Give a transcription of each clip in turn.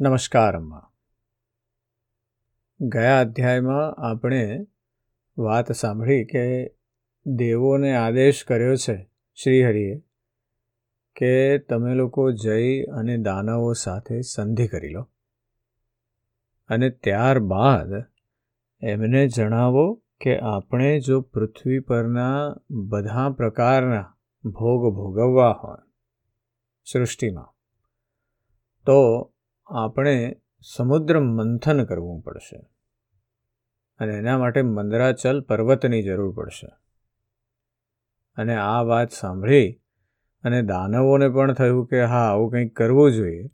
નમસ્કાર અમ્મા ગયા અધ્યાયમાં આપણે વાત સાંભળી કે દેવોને આદેશ કર્યો છે શ્રીહરિએ કે તમે લોકો જઈ અને દાનવો સાથે સંધિ કરી લો. અને ત્યારબાદ એમને જણાવો કે આપણે જો પૃથ્વી પરના બધા પ્રકારના ભોગ ભોગવવા હોય સૃષ્ટિમાં, તો આપણે સમુદ્ર મંથન કરવું પડશે. અને એના માટે મંદરાચલ પર્વતની જરૂર પડશે. અને આ વાત સાંભળી અને દાનવોને પણ થયું કે હા, આવું કંઈક કરવું જોઈએ.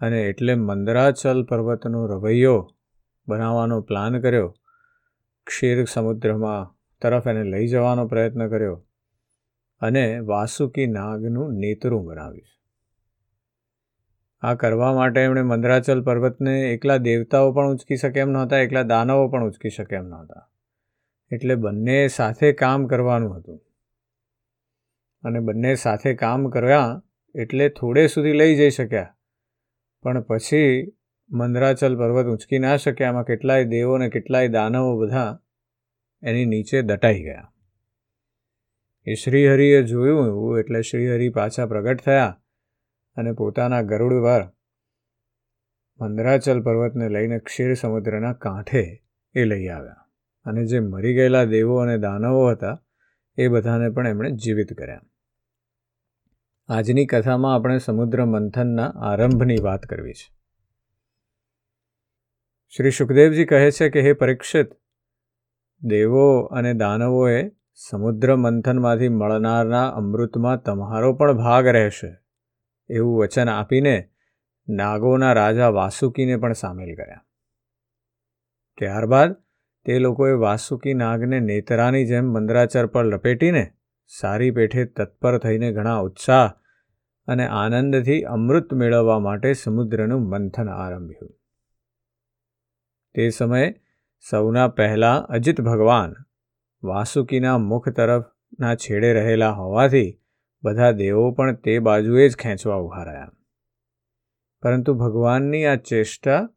અને એટલે મંદરાચલ પર્વતનો રવૈયો બનાવવાનો પ્લાન કર્યો. ક્ષીર સમુદ્રમાં તરફ એને લઈ જવાનો પ્રયત્ન કર્યો. અને વાસુકી નાગનું નેતરું બનાવ્યું. આ કરવા માટે એમણે મંદરાચલ પર્વતને એકલા દેવતાઓ પણ ઉંચકી શકે એમ નહોતા, એકલા દાનવો પણ ઉંચકી શકે એમ નહોતા. એટલે બંને સાથે કામ કરવાનું હતું. અને બંને સાથે કામ કર્યા એટલે થોડે સુધી લઈ જઈ શક્યા. પણ પછી મંદરાચલ પર્વત ઉંચકી ના શક્યા આમાં કેટલાય દેવો ને કેટલાય દાનવો બધા એની નીચે દટાઈ ગયા. એ શ્રીહરિએ જોયું એવું એટલે શ્રીહરિ પાછા પ્રગટ થયા અને પોતાના ગરુડવાર મંદરાચલ પર્વતને લઈને ક્ષીર સમુદ્રના કાંઠે એ લઈ આવ્યા. અને જે મરી ગયેલા દેવો અને દાનવો હતા, એ બધાને પણ એમણે જીવિત કર્યા. આજની કથામાં આપણે સમુદ્ર મંથનના આરંભની વાત કરવી છે. શ્રી સુખદેવજી કહે છે કે, હે પરીક્ષિત, દેવો અને દાનવોએ સમુદ્ર મંથનમાંથી મળનારના અમૃતમાં તમારો પણ ભાગ રહેશે. એવું વચન આપીને નાગોના રાજા વાસુકીને પણ સામેલ કર્યા. ત્યારબાદ તે લોકોએ વાસુકી નાગને નેતરાની જેમ મંદરાચર પર લપેટીને સારી પેઠે તત્પર થઈને ઘણા ઉત્સાહ અને આનંદથી અમૃત મેળવવા માટે સમુદ્રનું મંથન આરંભ્યું. તે સમયે સૌના પહેલાં અજિત ભગવાન વાસુકીના મુખ તરફના છેડે રહેલા હોવાથી બધા દેવો પણ તે બાજુએ જ ખેંચવા ઊભા રહ્યા. પરંતુ ભગવાનની આ ચેષ્ટા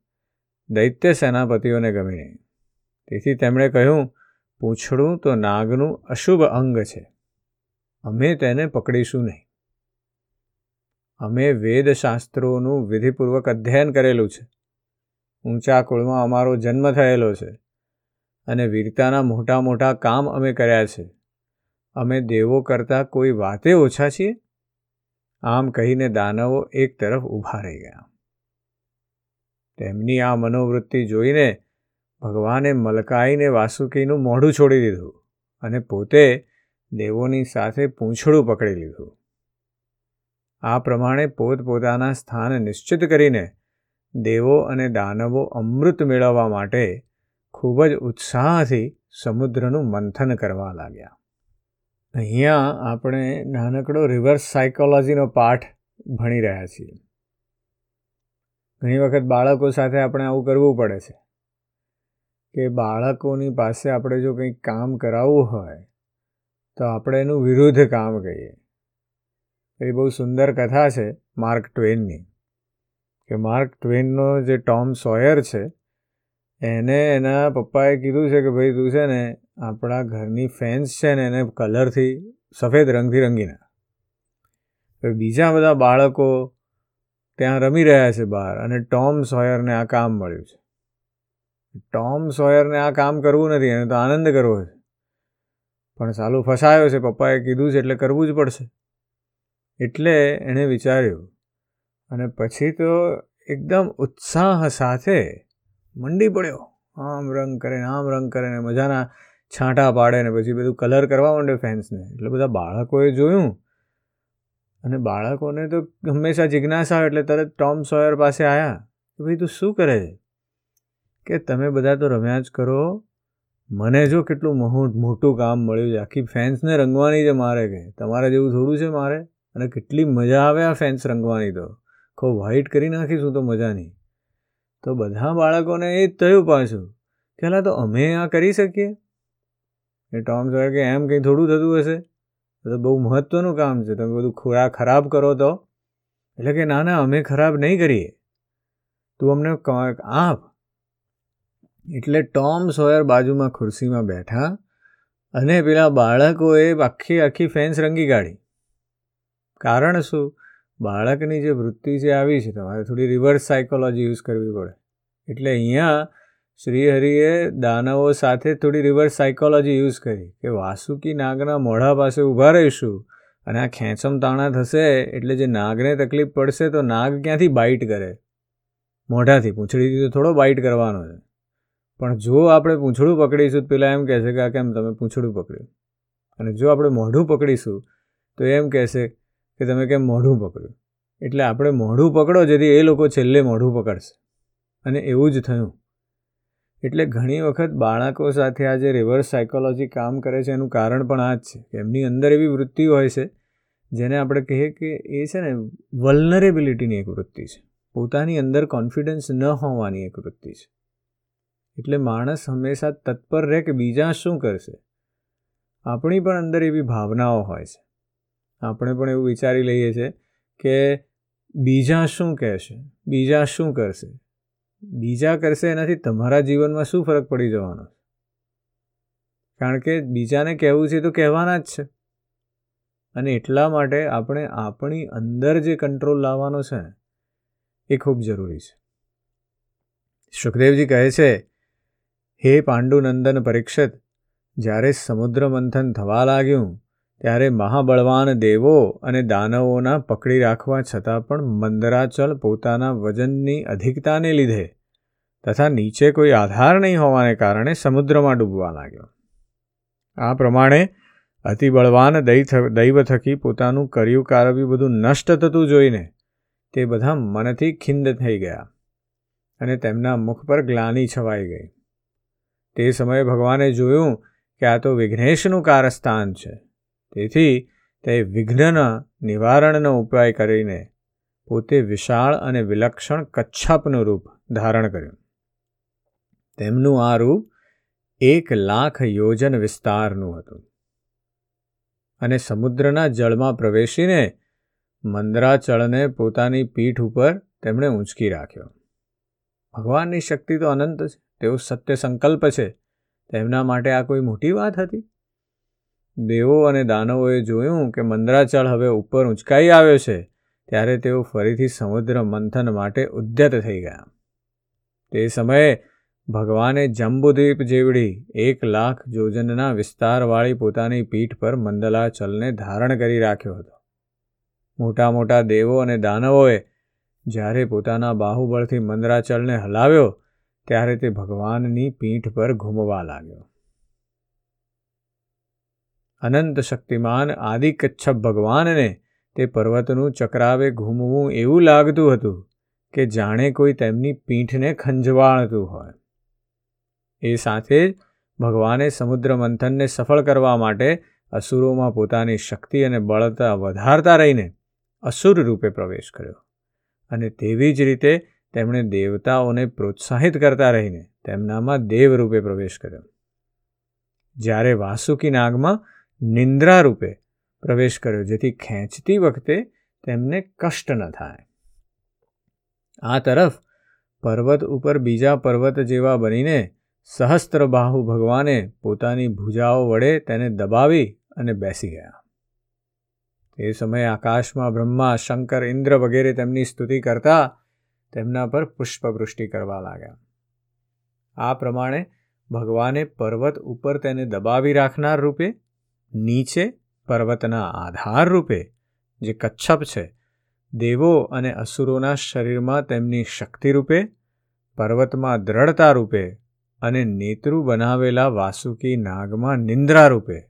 દૈત્ય સેનાપતિઓને ગમી નહીં. તેથી તેમણે કહ્યું, પૂંછડું તો નાગનું અશુભ અંગ છે. અમે તેને પકડીશું નહીં. અમે વેદશાસ્ત્રોનું વિધિપૂર્વક અધ્યયન કરેલું છે. ઊંચા કુળમાં અમારો જન્મ થયેલો છે અને વીરતાના મોટા મોટા કામ અમે કર્યા છે. અમે દેવો કરતાં કોઈ વાતે ઓછા છીએ? આમ કહીને દાનવો એક તરફ ઊભા રહી ગયા. તેમની આ મનોવૃત્તિ જોઈને ભગવાને મલકાઈને વાસુકીનું મોઢું છોડી દીધું અને પોતે દેવોની સાથે પૂંછડું પકડી લીધું. આ પ્રમાણે પોતપોતાના સ્થાન નિશ્ચિત કરીને દેવો અને દાનવો અમૃત મેળવવા માટે ખૂબ જ ઉત્સાહથી સમુદ્રનું મંથન કરવા લાગ્યા. અહીંયા આપણે નાનકડો રિવર્સ સાયકોલોજીનો પાઠ ભણી રહ્યા છીએ. ઘણી વખત બાળકો સાથે આપણે આવું કરવું પડે છે કે બાળકોની પાસે આપણે જો કંઈક કામ કરાવવું હોય તો આપણે એનું વિરુદ્ધ કામ કહીએ. એ બહુ સુંદર કથા છે માર્ક ટ્વેનની. કે માર્ક ટ્વેનનો જે ટોમ સોયર છે, એને એના પપ્પાએ કીધું છે કે ભાઈ તું છે ને આપણા ઘરની ફેન્સ છે ને એને કલરથી સફેદ રંગથી રંગી નાખ બીજા બધા બાળકો ત્યાં રમી રહ્યા છે બહાર અને ટોમ સોયરને આ કામ મળ્યું છે. ટોમ સોયરને આ કામ કરવું નથી, એને તો આનંદ કરવો છે. પણ સાલું ફસાયો છે, પપ્પાએ કીધું છે એટલે કરવું જ પડશે. એટલે એણે વિચાર્યું અને પછી તો એકદમ ઉત્સાહ સાથે મંડી પડ્યો. આમ રંગ કરે ને આમ રંગ કરે ને મજાના છાંટા પાડે ને પછી બધું કલર કરવા માંડે ફેન્સને એટલે બધા બાળકોએ જોયું. અને બાળકોને તો હંમેશા જિજ્ઞાસા એટલે તરત ટોમ સોયર પાસે આવ્યા ભાઈ, તું શું કરે છે? કે, તમે બધા તો રમ્યા જ કરો. મને જો કેટલું મોટું કામ મળ્યું છે. આખી ફેન્સને રંગવાની છે મારે કે તમારે જેવું થોડું છે મારે? અને કેટલી મજા આવે આ ફેન્સ રંગવાની તો. ખૂબ વ્હાઈટ કરી નાખીશું તો મજા નહીં તો બધા બાળકોને એ જ થયું પાછું. કે તો અમે આ કરી શકીએ. એ ટોમ સોયર કે, એમ કંઈ થોડું થતું હશે? તો બહુ મહત્ત્વનું કામ છે. તમે બધું ખોરાક ખરાબ કરો તો. એટલે કે, ના ના, અમે ખરાબ નહીં કરીએ. તું અમને આપ. એટલે ટોમ સોયર બાજુમાં ખુરશીમાં બેઠા અને પેલા બાળકોએ આખી આખી ફેન્સ રંગી કાઢી. કારણ શું? બાળકની જે વૃત્તિ જે આવી છે. તમારે થોડી રિવર્સ સાયકોલોજી યુઝ કરવી પડે. એટલે અહીંયા શ્રીહરિએ દાનવો સાથે થોડી રિવર્સ સાયકોલોજી યુઝ કરી કે વાસુકી નાગના મોઢા પાસે ઊભા રહીશું અને આ ખેંચમ તાણા થશે એટલે જે નાગને તકલીફ પડશે તો નાગ ક્યાંથી બાઇટ કરે? મોઢાથી પૂંછડીથી તો થોડો બાઇટ કરવાનો છે. પણ જો આપણે પૂંછડું પકડીશું તો પેલા એમ કહેશે કે આ કેમ તમે પૂંછડું પકડ્યું? અને જો આપણે મોઢું પકડીશું તો એમ કહેશે કે તમે કેમ મોઢું પકડ્યું? એટલે આપણે મોઢું પકડો જેથી એ લોકો છેલ્લે મોઢું પકડશે. અને એવું જ થયું. એટલે ઘણી વખત બાળકો સાથે આ જે રિવર્સ સાયકોલોજી કામ કરે છે એનું કારણ પણ આ જ છે કે એમની અંદર એવી વૃત્તિ હોય છે જેને આપણે કહીએ કે એ છે ને વલ્નરેબિલિટીની એક વૃત્તિ છે. પોતાની અંદર કોન્ફિડન્સ ન હોવાની એક વૃત્તિ છે. એટલે માણસ હંમેશા તત્પર રહે કે બીજા શું કરશે? આપણી પણ અંદર એવી ભાવનાઓ હોય છે. આપણે પણ એવું વિચારી લઈએ છીએ કે બીજા શું કહેશે? બીજા શું કરશે? બીજા કરશે એનાથી તમારા જીવનમાં શું ફરક પડી જવાનો? કારણ કે બીજાને કહેવું છે તો કહેવાના જ છે. અને એટલા માટે આપણે આપણી અંદર જે કંટ્રોલ લાવવાનો છે, એ ખૂબ જરૂરી છે. સુખદેવજી કહે છે, હે પાંડુનંદન પરીક્ષિત જ્યારે સમુદ્ર મંથન થવા લાગ્યું ત્યારે મહાબળવાન દેવો અને દાનવોના પકડી રાખવા છતાં પણ મંદરાચલ પોતાના વજનની અધિકતાને લીધે તથા નીચે કોઈ આધાર નહીં હોવાને કારણે સમુદ્રમાં ડૂબવા લાગ્યો. આ પ્રમાણે અતિ બળવાન દૈવ થકી પોતાનું કર્યું કારવ્યું બધું નષ્ટ થતું જોઈને તે બધા મનથી ખિંદ થઈ ગયા અને તેમના મુખ પર ગ્લાની છવાઈ ગઈ. તે સમયે ભગવાને જોયું કે આ તો વિઘ્નેશનું કારસ્થાન છે. તેથી તે વિઘ્નના નિવારણનો ઉપાય કરીને પોતે વિશાળ અને વિલક્ષણ કચ્છપનું રૂપ ધારણ કર્યું. તેમનું આ રૂપ એક લાખ યોજન વિસ્તારનું હતું. અને સમુદ્રના જળમાં પ્રવેશીને મંદરાચળને પોતાની પીઠ ઉપર તેમણે ઊંચકી રાખ્યો. ભગવાનની શક્તિ તો અનંત છે, તેઓ સત્ય સંકલ્પ છે. તેમના માટે આ કોઈ મોટી વાત હતી? દેવો અને દાનવોએ જોયું કે મંદરાચળ હવે ઉપર ઉંચકાઈ આવ્યો છે, ત્યારે તેઓ ફરીથી સમુદ્ર મંથન માટે ઉદ્યત થઈ ગયા. તે સમયે ભગવાને જંબુદ્વીપ જેવડી એક લાખ જોજનના વિસ્તારવાળી પોતાની પીઠ પર મંદલાચલને ધારણ કરી રાખ્યો હતો. મોટા મોટા દેવો અને દાનવોએ જ્યારે પોતાના બાહુબળથી મંદરાચલને હલાવ્યો, ત્યારે તે ભગવાનની પીઠ પર ઘૂમવા લાગ્યો. અનંત શક્તિમાન આદિકચ્છપ ભગવાનને તે પર્વતનું ચક્રાવે ઘૂમવું એવું લાગતું હતું કે જાણે કોઈ તેમની પીઠને ખંજવાળતું હોય. એ સાથે જ ભગવાને સમુદ્ર મંથનને સફળ કરવા માટે અસુરોમાં પોતાની શક્તિ અને બળતા વધારતા રહીને અસુર રૂપે પ્રવેશ કર્યો અને તેવી જ રીતે તેમણે દેવતાઓને પ્રોત્સાહિત કરતા રહીને તેમનામાં દેવ રૂપે પ્રવેશ કર્યો. જ્યારે વાસુકી નાગમાં નિંદ્રા રૂપે પ્રવેશ કર્યો, જેથી ખેંચતી વખતે તેમને કષ્ટ ન થાય. આ તરફ પર્વત ઉપર બીજા પર્વત જેવા બનીને સહસ્ત્રબાહુ ભગવાને પોતાની ભૂજાઓ વડે તેને દબાવી અને બેસી ગયા. તે સમયે આકાશમાં બ્રહ્મા, શંકર, ઇન્દ્ર વગેરે તેમની સ્તુતિ કરતા તેમના પર પુષ્પવૃષ્ટિ કરવા લાગ્યા. આ પ્રમાણે ભગવાને પર્વત ઉપર તેને દબાવી રાખનાર રૂપે નીચે પર્વતના આધાર રૂપે, જે કચ્છપ છે, દેવો અને અસુરોના શરીરમાં તેમની શક્તિ રૂપે, પર્વતમાં દ્રઢતા રૂપે અને નેતૃ બનાવેલા વાસુકી નાગમાં નિંદ્રા રૂપે,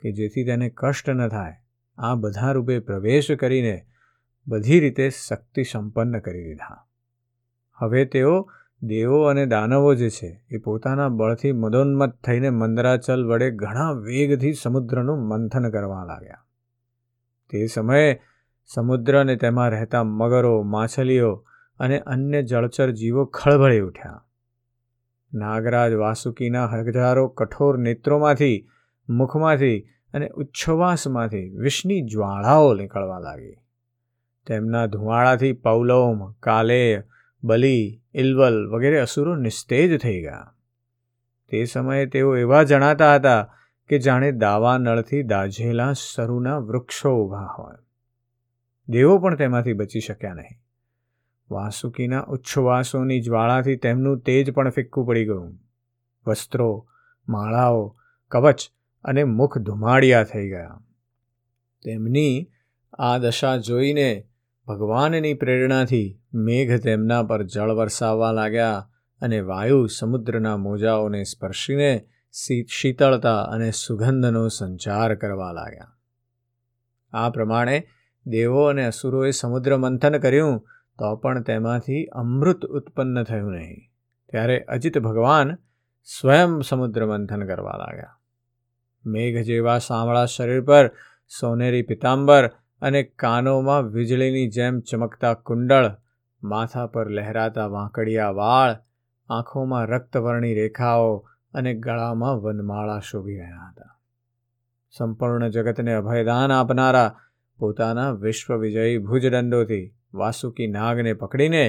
કે જેથી તેને કષ્ટ ન થાય, આ બધા રૂપે પ્રવેશ કરીને બધી રીતે શક્તિ સંપન્ન કરી દીધા. હવે તેઓ દેવો અને દાનવો જે છે, એ પોતાના બળથી મદોન્મત થઈને મંદરાચલ વડે ઘણા વેગથી સમુદ્રનું મંથન કરવા લાગ્યા. તે સમયે સમુદ્ર અને તેમાં રહેતા મગરો, માછલીઓ અને અન્ય જળચર જીવો ખળભળી ઉઠ્યા. નાગરાજ વાસુકીના હજારો કઠોર નેત્રોમાંથી, મુખમાંથી અને ઉચ્છવાસમાંથી વિષની જ્વાળાઓ નીકળવા લાગી. તેમના ધુમાડાથી પૌલોમ, કાલેય બલી, ઇલવલ વગેરે અસુરો નિસ્તેજ થઈ ગયા. તે સમયે તેઓ એવા જણાતા હતા કે જાણે દાવા નળથી દાઝેલા સરુના વૃક્ષો ઊભા હોય. દેવો પણ તેમાંથી બચી શક્યા નહીં. વાસુકીના ઉચ્છવાસોની જ્વાળાથી તેમનું તેજ પણ ફિક્કું પડી ગયું. વસ્ત્રો, માળાઓ, કવચ અને મુખ ધુમાડિયા થઈ ગયા. તેમની આ દશા જોઈને ભગવાનની પ્રેરણાથી મેઘ તેમના પર જળ વરસાવવા લાગ્યા અને વાયુ સમુદ્રના મોજાઓને સ્પર્શીને શીતળતા અને સુગંધનો સંચાર કરવા લાગ્યા. આ પ્રમાણે દેવો અને અસુરોએ સમુદ્ર મંથન કર્યું તો પણ તેમાંથી અમૃત ઉત્પન્ન થયું નહીં. ત્યારે અજિત ભગવાન સ્વયં સમુદ્ર મંથન કરવા લાગ્યા. મેઘ જેવા સાંવળા શરીર પર સોનેરી પિતાંબર અને કાનોમાં વીજળીની જેમ ચમકતા કુંડળ, માથા પર લહેરાતા વાંકડિયા વાળ, આંખોમાં રક્તવર્ણી રેખાઓ અને ગળામાં વનમાળા શોભી રહ્યા હતા. સંપૂર્ણ જગતને અભયદાન આપનારા પોતાના વિશ્વ વિજયી ભુજદંડોથી વાસુકી નાગને પકડીને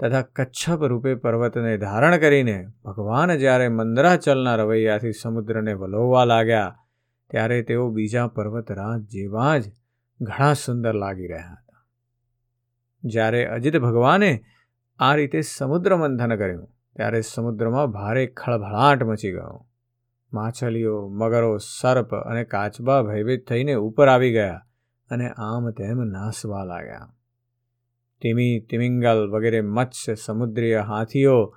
તથા કચ્છપ રૂપે પર્વતને ધારણ કરીને ભગવાન જ્યારે મંદરાચલના રવૈયાથી સમુદ્રને વલોવવા લાગ્યા, ત્યારે તેઓ બીજા પર્વતરાજ જેવા જ ઘણા સુંદર લાગી રહ્યા હતા. જ્યારે અજિત ભગવાને આ રીતે સમુદ્ર મંથન કર્યું, ત્યારે સમુદ્રમાં ભારે ખળભળાટ મચી ગયો. માછલીઓ, મગરો, સર્પ અને કાચબા ભયભીત થઈને ઉપર આવી ગયા અને આમ તેમ નાસવા લાગ્યા. તિમી, તિમિંગલ વગેરે મત્સ્ય, સમુદ્રીય હાથીઓ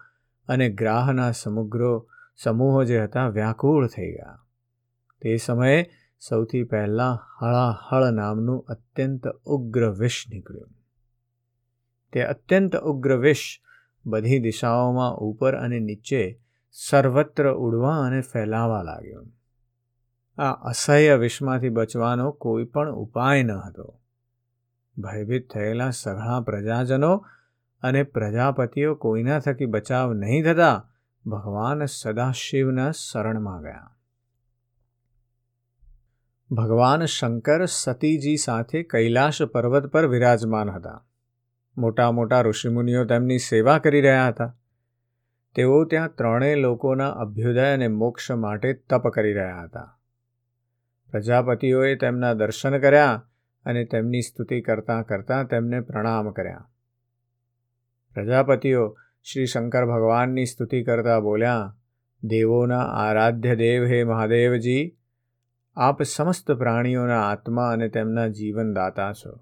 અને ગ્રાહના સમુગ્રો સમૂહો જે હતા, વ્યાકુળ થઈ ગયા. તે સમયે સૌથી પહેલાં હળાહળ નામનું અત્યંત ઉગ્ર વિષ નીકળ્યું. તે અત્યંત ઉગ્ર વિષ બધી દિશાઓમાં ઉપર અને નીચે સર્વત્ર ઉડવા અને ફેલાવા લાગ્યો. આ અસહ્ય વિષમાંથી બચવાનો કોઈ પણ ઉપાય ન હતો. ભયભીત થયેલા સઘળા પ્રજાજનો અને પ્રજાપતિઓ કોઈના થકી બચાવ નહીં થતા ભગવાન સદાશિવના શરણમાં ગયા. ભગવાન શંકર સતીજી સાથે કૈલાશ પર્વત પર વિરાજમાન હતા. મોટા મોટા ઋષિમુનિઓ તેમની સેવા કરી રહ્યા હતા. તેઓ ત્યાં ત્રણેય લોકોના અભ્યુદય અને મોક્ષ માટે તપ કરી રહ્યા હતા. પ્રજાપતિઓએ તેમના દર્શન કર્યા અને તેમની સ્તુતિ કરતાં કરતાં તેમને પ્રણામ કર્યા. પ્રજાપતિઓ શ્રી શંકર ભગવાનની સ્તુતિ કરતા બોલ્યા, દેવોના આરાધ્ય દેવ હે મહાદેવજી આપ સમસ્ત પ્રાણીઓના આત્મા અને તેમના જીવનદાતા છો.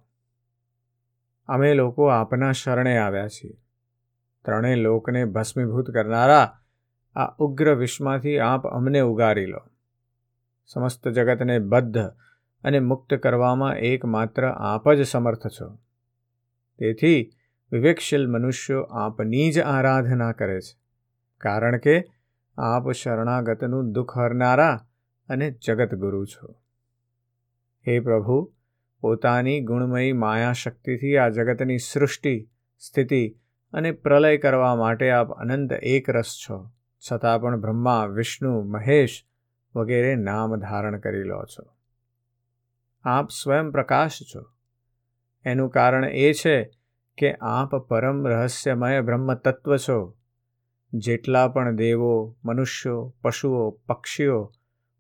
અમે લોકો આપના શરણે આવ્યા છીએ. ત્રણેય લોકને ભસ્મીભૂત કરનારા આ ઉગ્ર વિશ્વમાંથી આપ અમને ઉગારી લો. સમસ્ત જગતને બદ્ધ અને મુક્ત કરવામાં એકમાત્ર આપ જ સમર્થ છો. તેથી વિવેકશીલ મનુષ્યો આપની જ આરાધના કરે છે. કારણ કે આપ શરણાગતનું દુઃખ હરનારા અને જગતગુરુ છો. હે પ્રભુ, પોતાની ગુણમયી માયા શક્તિથી આ જગતની સૃષ્ટિ, સ્થિતિ અને પ્રલય કરવા માટે આપ અનંત એક રસ છો. છતાં પણ બ્રહ્મા, વિષ્ણુ, મહેશ વગેરે નામ ધારણ કરી લો છો. આપ સ્વયં પ્રકાશ છો. એનું કારણ એ છે કે આપ પરમ રહસ્યમય બ્રહ્મ તત્વ છો. જેટલા પણ દેવો, મનુષ્યો, પશુઓ, પક્ષીઓ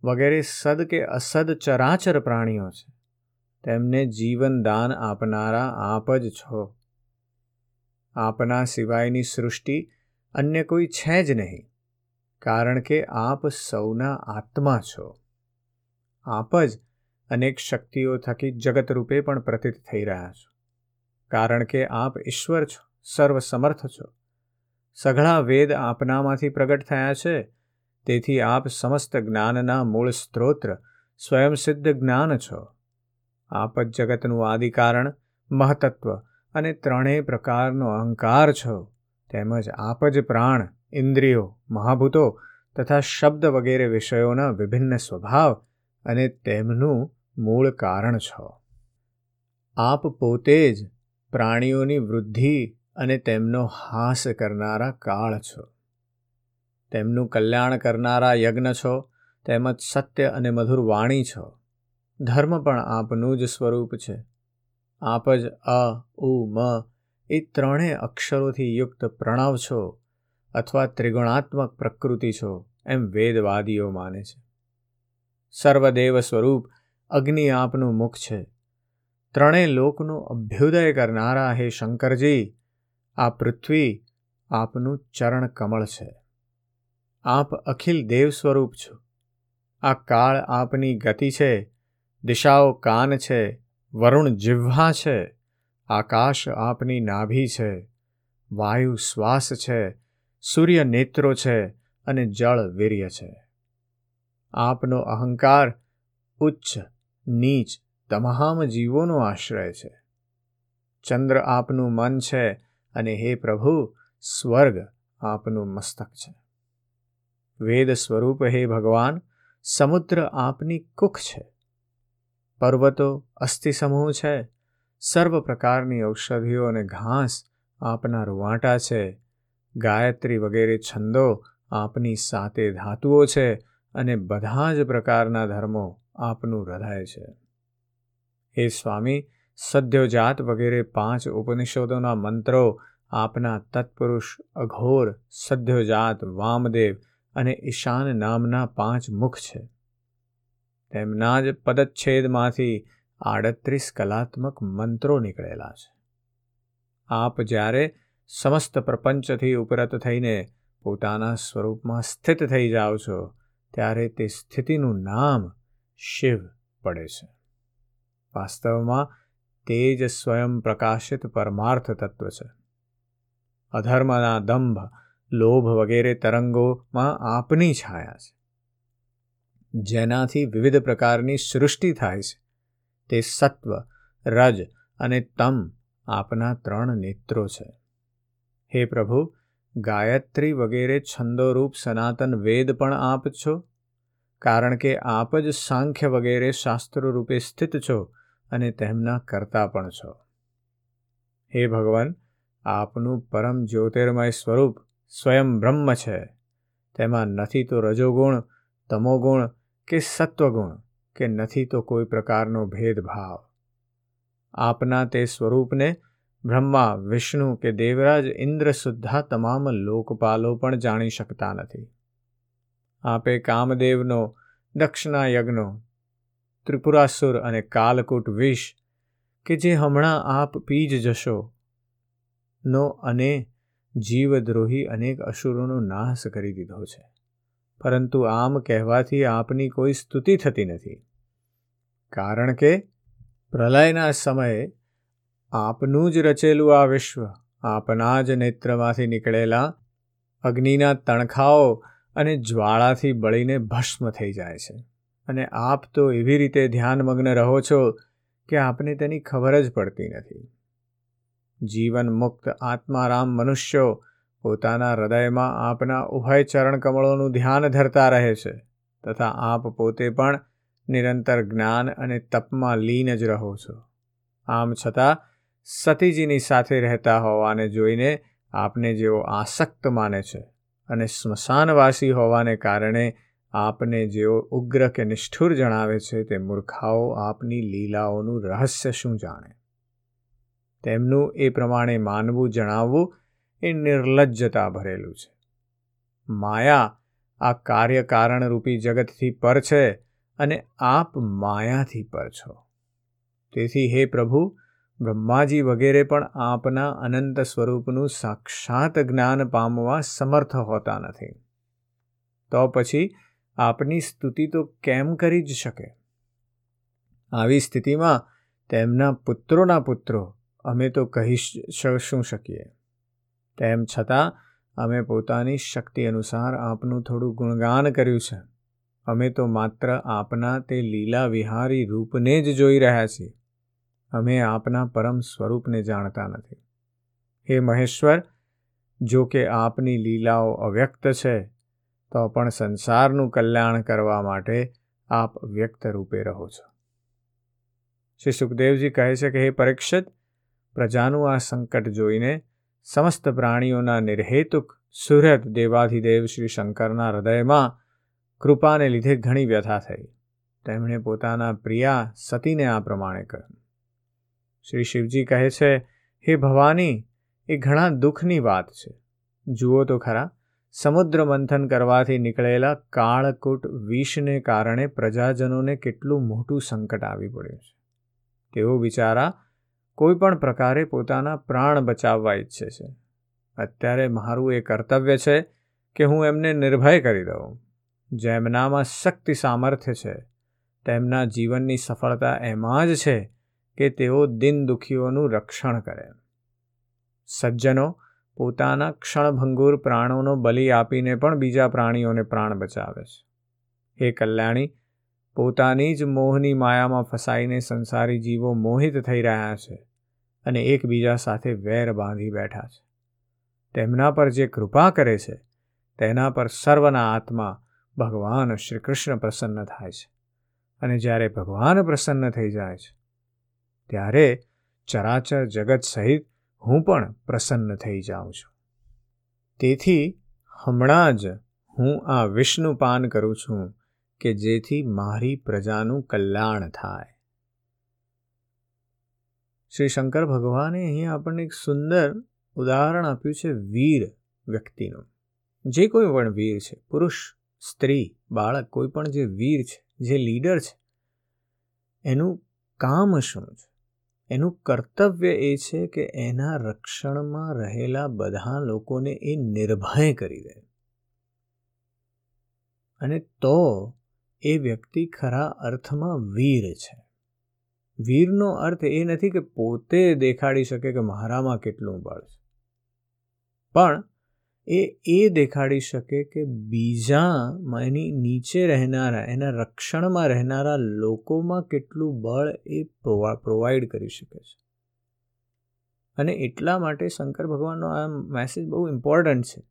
વગેરે સદ કે અસદ ચરાચર પ્રાણીઓ છે. તેમને જીવનદાન આપનારા આપ જ છો. આપના સિવાયની સૃષ્ટિ અન્ય કોઈ છે જ નહીં, કારણ કે આપ સૌના આત્મા છો. આપ જ અનેક શક્તિઓ થકી જગતરૂપે પણ પ્રતીત થઈ રહ્યા છો, કારણ કે આપ ઈશ્વર છો, સર્વસમર્થ છો. સઘળા વેદ આપનામાંથી પ્રગટ થયા છે તેથી આપ સમસ્ત જ્ઞાનના મૂળ સ્ત્રોત્ર સ્વયંસિદ્ધ જ્ઞાન છો. આપ જ જગતનું આદિકારણ, મહતત્વ અને ત્રણેય પ્રકારનો અહંકાર છો. તેમજ આપ જ પ્રાણ, ઇન્દ્રિયો, મહાભૂતો તથા શબ્દ વગેરે વિષયોના વિભિન્ન સ્વભાવ અને તેમનું મૂળ કારણ છો. આપ પોતે જ પ્રાણીઓની વૃદ્ધિ અને તેમનો હાસ કરનારા કાળ છો. તેમનું કલ્યાણ કરનારા યજ્ઞ છો, તેમજ સત્ય અને મધુર વાણી છો. ધર્મ પણ આપનું જ સ્વરૂપ છે. આપ જ અ, ઉ, મ, એ ત્રણેય અક્ષરોથી યુક્ત પ્રણવ છો, અથવા ત્રિગુણાત્મક પ્રકૃતિ છો, એમ વેદવાદીઓ માને છે. સર્વદેવ સ્વરૂપ અગ્નિ આપનું મુખ છે. ત્રણેય લોકનું અભ્યુદય કરનારા હે શંકરજી, આ પૃથ્વી આપનું ચરણ કમળ છે. આપ અખિલ દેવ સ્વરૂપ છો. આ કાળ આપની ગતિ છે, દિશાઓ કાન છે, વરુણ જીહ્વા છે, આકાશ આપની નાભી છે, વાયુ શ્વાસ છે, સૂર્ય નેત્રો છે અને જળ વીર્ય છે. આપનો અહંકાર ઉચ્ચ, નીચ, તમામ જીવોનો આશ્રય છે. ચંદ્ર આપનું મન છે અને હે પ્રભુ, સ્વર્ગ આપનું મસ્તક છે. વેદ સ્વરૂપ હે ભગવાન, સમુદ્ર આપની કુખ છે. પર્વતો અસ્થિ સમૂહ છે. સર્વ પ્રકારની ઔષધિઓ અને ઘાસ આપના રૂવાંટા છે. ગાયત્રી વગેરે છંદો આપની સાતે ધાતુઓ છે અને બધા જ પ્રકારના ધર્મો આપનું હૃદય છે. હે સ્વામી, સદ્યોજાત વગેરે પાંચ ઉપનિષદોના મંત્રો આપના તત્પુરુષ અઘોર સદ્યોજાત વામદેવ અને ઈશાન નામના પાંચ મુખ છે. તેમના જ પદચ્છેદમાંથી આડત્રીસ કલાત્મક મંત્રો નીકળેલા છે. આપ જ્યારે સમસ્ત પ્રપંચથી ઉપરત થઈને પોતાના સ્વરૂપમાં સ્થિત થઈ જાઓ છો, ત્યારે તે સ્થિતિનું નામ શિવ પડે છે. વાસ્તવમાં તે જ સ્વયં પ્રકાશિત પરમાર્થ તત્વ છે. અધર્મના દંભ લોભ વગેરે તરંગોમાં આપની છાયા છે. જેનાથી વિવિધ પ્રકારની સૃષ્ટિ થાય છે. તે સત્વ, રજ અને તમ આપના ત્રણ નેત્રો છે. હે પ્રભુ, ગાયત્રી વગેરે છંદોરૂપ સનાતન વેદ પણ આપ છો? કારણ કે આપ જ સાંખ્ય વગેરે શાસ્ત્રો રૂપે સ્થિત છો અને તેમના કરતા પણ છો. હે ભગવાન, આપનું પરમ જ્યોતિર્મય સ્વરૂપ સ્વયં બ્રહ્મ છે. તેમાં નથી તો રજોગુણ, તમોગુણ કે સત્વગુણ, કે નથી તો કોઈ પ્રકારનો ભેદભાવ. આપના તે સ્વરૂપને બ્રહ્મા, વિષ્ણુ કે દેવરાજ, ઇન્દ્ર સુદ્ધા તમામ લોકપાલો પણ જાણી શકતા નથી. આપે કામદેવનો દક્ષિણા યજ્ઞો ત્રિપુરાસુર અને કાલકૂટ વિષ, કે જે હમણાં આપ પી જ જશો. નો અને જીવદ્રોહી અનેક અસુરોનો નાશ કરી દીધો છે. પરંતુ આમ કહેવાથી આપની કોઈ સ્તુતિ થતી નથી. કારણ કે પ્રલયના સમયે આપનું જ રચેલું આ વિશ્વ, આપના જ નેત્રમાંથી નીકળેલા અગ્નિના તણખાઓ અને જ્વાળાથી બળીને ભસ્મ થઈ જાય છે. અને આપ તો એવી રીતે ધ્યાનમગ્ન રહો છો કે આપને તેની ખબર જ પડતી નથી. જીવન મુક્ત આત્મારામ મનુષ્યો પોતાના હૃદયમાં આપના ઉભય ચરણ કમળોનું ધ્યાન ધરતા રહે છે તથા આપ પોતે પણ નિરંતર જ્ઞાન અને તપમાં લીન જ રહો છો. આમ છતાં સતીજીની સાથે રહેતા હોવાને જોઈને આપને જેઓ આસક્ત માને છે અને સ્મશાનવાસી હોવાને કારણે આપને જેઓ ઉગ્ર કે નિષ્ઠુર જણાવે છે તે મૂર્ખાઓ આપની લીલાઓનું રહસ્ય શું જાણે? તેમનું એ પ્રમાણે માનવું જણાવવું એ નિર્લજ્જતા ભરેલું છે. માયા આ કાર્યકારણરૂપી જગતથી પર છે અને આપ માયાથી પર છો. તેથી હે પ્રભુ, બ્રહ્માજી વગેરે પણ આપના અનંત સ્વરૂપનું સાક્ષાત જ્ઞાન પામવા સમર્થ હોતા નથી. તો પછી આપની સ્તુતિ તો કેમ કરી જ શકે? આવી સ્થિતિમાં તેમના પુત્રોના પુત્રો અમે તો કહી શું શકીએ? તેમ છતાં, અમે પોતાની શક્તિ અનુસાર આપનું થોડું ગુણગાન કર્યું છે. અમે તો માત્ર આપના તે લીલા વિહારી રૂપને જ જોઈ રહ્યા છીએ. અમે આપના પરમ સ્વરૂપને જાણતા નથી. હે મહેશ્વર, જો કે આપની લીલાઓ અવ્યક્ત છે, તો પણ સંસારનું કલ્યાણ કરવા માટે આપ વ્યક્ત રૂપે રહો છો. શ્રી સુખદેવજી કહે છે કે, હે પરીક્ષિત પ્રજાનું આ સંકટ જોઈને સમસ્ત પ્રાણીઓના નિર્હેતુક સુરત દેવાધિદેવ શ્રી શંકરના હૃદયમાં કૃપાને લીધે ઘણી વ્યથા થઈ. તેમણે પોતાના પ્રિયા સતીને આ પ્રમાણે કહ્યું. શ્રી શિવજી કહે છે, હે ભવાની, એ ઘણા દુઃખની વાત છે. જુઓ તો ખરા, સમુદ્ર મંથન કરવાથી નીકળેલા કાળકૂટ વિષને કારણે પ્રજાજનોને કેટલું મોટું સંકટ આવી પડ્યું છે. તેઓ બિચારા કોઈ પણ પ્રકારે પોતાના પ્રાણ બચાવવા ઈચ્છે છે. અત્યારે મારું એ કર્તવ્ય છે કે હું એમને નિર્ભય કરી દઉં. જેમનામાં શક્તિ સામર્થ્ય છે, તેમના જીવનની સફળતા એમાં જ છે કે તેઓ દિન દુઃખીઓનું રક્ષણ કરે. સજ્જનો, પોતાના ક્ષણભંગુર પ્રાણોનો બલિ આપીને પણ બીજા પ્રાણીઓને પ્રાણ બચાવે છે. હે કલ્યાણી, પોતાની જ મોહની માયામાં ફસાઈને સંસારી જીવો મોહિત થઈ રહ્યા છે. અને એકબીજા સાથે વેર બાંધી બેઠા છે. તેમના પર જે કૃપા કરે છે, તેના પર સર્વના આત્મા ભગવાન શ્રી કૃષ્ણ પ્રસન્ન થાય છે. અને જ્યારે ભગવાન પ્રસન્ન થઈ જાય છે, ત્યારે ચરાચર જગત સહિત હું પણ પ્રસન્ન થઈ જાઉં છું. તેથી હમણાં જ હું આ વિષ્ણુ પાન કરું છું કે જેથી મારી પ્રજાનું કલ્યાણ થાય. શ્રી શંકર ભગવાને અહીં આપણને એક સુંદર ઉદાહરણ આપ્યું છે વીર વ્યક્તિનું. જે કોઈ પણ વીર છે, પુરુષ, સ્ત્રી, બાળક, કોઈ પણ જે વીર છે, જે લીડર છે, એનું કામ શું છે? એનું કર્તવ્ય એ છે કે એના રક્ષણમાં રહેલા બધા લોકોને એ નિર્ભય કરી દે. અને તો એ વ્યક્તિ ખરા અર્થમાં વીર છે. વીરનો અર્થ એ નથી કે પોતે દેખાડી શકે કે મારામાં કેટલું બળ છે. પણ એ એ દેખાડી શકે કે બીજામાં એની નીચે રહેનારા, એના રક્ષણમાં રહેનારા લોકોમાં કેટલું બળ એ પ્રોવાઈડ કરી શકે છે. અને એટલા માટે શંકર ભગવાનનો આ મેસેજ બહુ ઇમ્પોર્ટન્ટ છે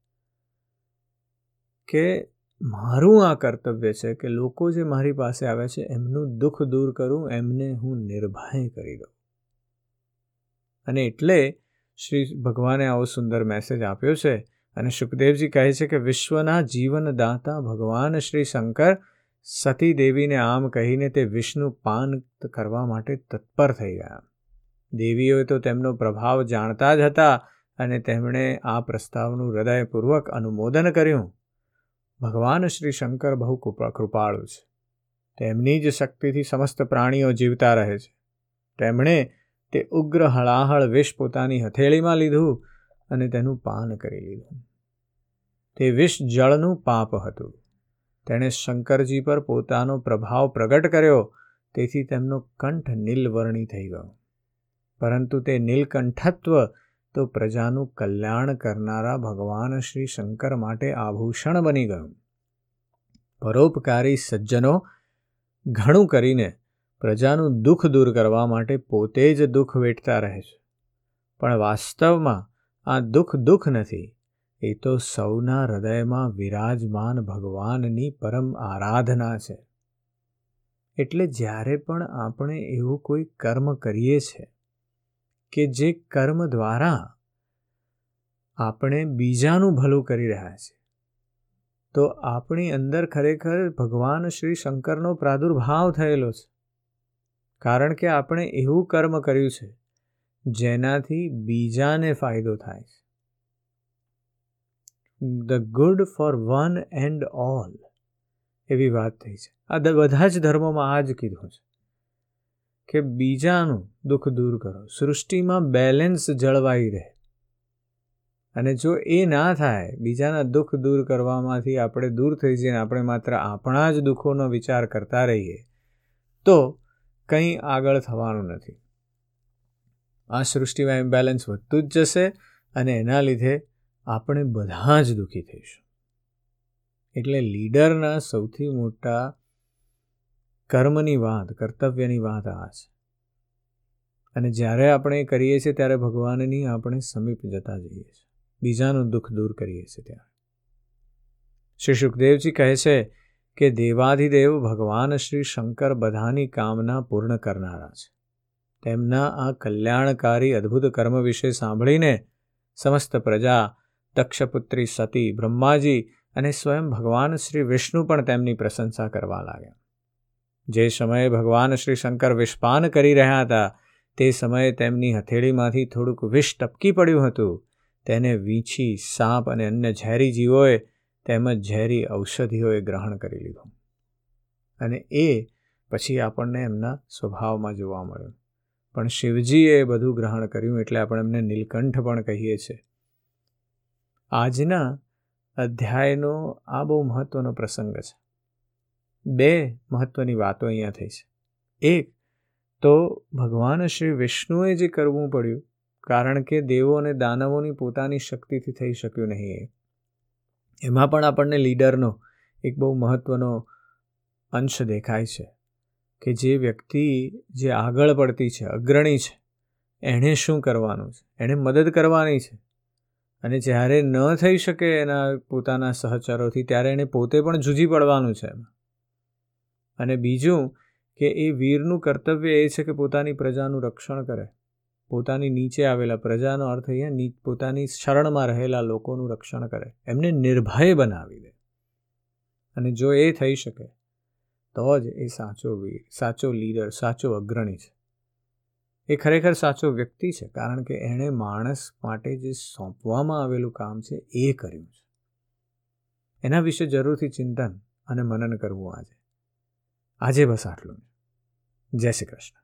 કે મારું આ કર્તવ્ય છે કે લોકો જે મારી પાસે આવે છે, એમનું દુઃખ દૂર કરું, એમને હું નિર્ભય કરી દઉં. અને એટલે શ્રી ભગવાને આવો સુંદર મેસેજ આપ્યો છે અને સુખદેવજી કહે છે કે વિશ્વના જીવનદાતા ભગવાન શ્રી શંકર સતી દેવીને આમ કહીને તે વિષ્ણુ પાન કરવા માટે તત્પર થઈ ગયા. દેવીઓએ તો તેમનો પ્રભાવ જાણતા જ હતા અને તેમણે આ પ્રસ્તાવનું હૃદયપૂર્વક અનુમોદન કર્યું. ભગવાન શ્રી શંકર બહુ કૃપાળુ છે. તેમની જ શક્તિથી સમસ્ત પ્રાણીઓ જીવતા રહે છે. તેમણે તે ઉગ્ર હળાહળ વિષ પોતાની હથેળીમાં લીધું અને તેનું પાન કરી લીધું. તે વિષ જળનું પાપ હતું. તેણે શંકરજી પર પોતાનો પ્રભાવ પ્રગટ કર્યો, તેથી તેમનો કંઠ નીલવર્ણી થઈ ગયો. પરંતુ તે નીલકંઠત્વ તો પ્રજાનું કલ્યાણ કરનારા ભગવાન શ્રી શંકર માટે આભૂષણ બની ગયું. પરોપકારી સજ્જનો ઘણું કરીને પ્રજાનું દુઃખ દૂર કરવા માટે પોતે જ દુઃખ વેઠતા રહે છે. પણ વાસ્તવમાં આ દુઃખ દુઃખ નથી, એ તો સૌના હૃદયમાં વિરાજમાન ભગવાનની પરમ આરાધના છે. એટલે જ્યારે પણ આપણે એવું કોઈ કર્મ કરીએ છીએ કે જે કર્મ દ્વારા આપણે બીજાનું ભલું કરી રહ્યા છીએ. તો આપણી અંદર ખરેખર ભગવાન શ્રી શંકરનો પ્રાદુર્ભાવ થયેલો છે. કારણ કે આપણે એવું કર્મ કર્યું છે, જેનાથી બીજાને ફાયદો થાય છે. The good for one and all એવી વાત થઈ છે. આ બધા જ ધર્મોમાં આ જ કીધું છે. કે બીજાનું દુઃખ દૂર કરો. સૃષ્ટિમાં બેલેન્સ જળવાઈ રહે. અને જો એ ના થાય, બીજાના દુઃખ દૂર કરવામાંથી આપણે દૂર થઈ જઈએ આપણે માત્ર આપણા જ દુઃખોનો વિચાર કરતા રહીએ, તો કંઈ આગળ થવાનું નથી. આ સૃષ્ટિમાં ઇમ્બેલેન્સ વધતું જ જશે અને એના લીધે આપણે બધા જ દુઃખી થઈશું. એટલે લીડરના સૌથી મોટા કર્મની વાત, કર્તવ્યની વાત આ છે. અને જ્યારે આપણે કરીએ છીએ ત્યારે ભગવાનની આપણે સમીપ જતા જઈએ છીએ. બીજાનું દુઃખ દૂર કરીએ છીએ ત્યારે. શ્રી સુખદેવજી કહે છે કે દેવાધિદેવ ભગવાન શ્રી શંકર બધાની કામના પૂર્ણ કરનારા છે. તેમના આ કલ્યાણકારી અદ્ભુત કર્મ વિશે સાંભળીને સમસ્ત પ્રજા, દક્ષપુત્રી સતી, બ્રહ્માજી અને સ્વયં ભગવાન શ્રી વિષ્ણુ પણ તેમની પ્રશંસા કરવા લાગ્યા. જે સમયે ભગવાન શ્રી શંકર વિષ્પાન કરી રહ્યા હતા તે સમયે તેમની હથેળીમાંથી થોડુંક વિષ ટપકી પડ્યું હતું. તેને વીંછી, સાપ અને અન્ય ઝેરી જીવોએ તેમજ ઝેરી ઔષધિઓએ ગ્રહણ કરી લીધું. અને એ પછી આપણને એમના સ્વભાવમાં જોવા મળ્યું. પણ શિવજીએ બધું ગ્રહણ કર્યું એટલે આપણે એમને નીલકંઠ પણ કહીએ છીએ. આજના અધ્યાયનો આ બહુ મહત્ત્વનો પ્રસંગ છે. બે મહત્ત્વની વાતો અહીંયા થઈ છે. એક તો ભગવાન શ્રી વિષ્ણુએ જે કરવું પડ્યું, કારણ કે દેવો અને દાનવોની પોતાની શક્તિથી થઈ શક્યું નહીં એમાં પણ આપણને લીડરનો એક બહુ મહત્ત્વનો અંશ દેખાય છે, કે જે વ્યક્તિ જે આગળ પડતી છે, અગ્રણી છે, એણે શું કરવાનું છે? એણે મદદ કરવાની છે. અને જ્યારે ન થઈ શકે એના પોતાના સહચરોથી, ત્યારે એણે પોતે પણ જૂજી પડવાનું છે અને બીજું કે એ વીરનું કર્તવ્ય એ છે કે પોતાની પ્રજાનું રક્ષણ કરે. પોતાની નીચે આવેલા પ્રજાનો અર્થ અહીંયા પોતાની શરણમાં રહેલા લોકોનું રક્ષણ કરે. એમને નિર્ભય બનાવી દે. અને જો એ થઈ શકે, તો જ એ સાચો વીર, સાચો લીડર, સાચો અગ્રણી છે. એ ખરેખર સાચો વ્યક્તિ છે, કારણ કે એણે માણસ માટે જે સોંપવામાં આવેલું કામ છે, એ કર્યું છે. એના વિશે જરૂરથી ચિંતન અને મનન કરવું આજે. આજે બસ આટલું જય શ્રી કૃષ્ણ.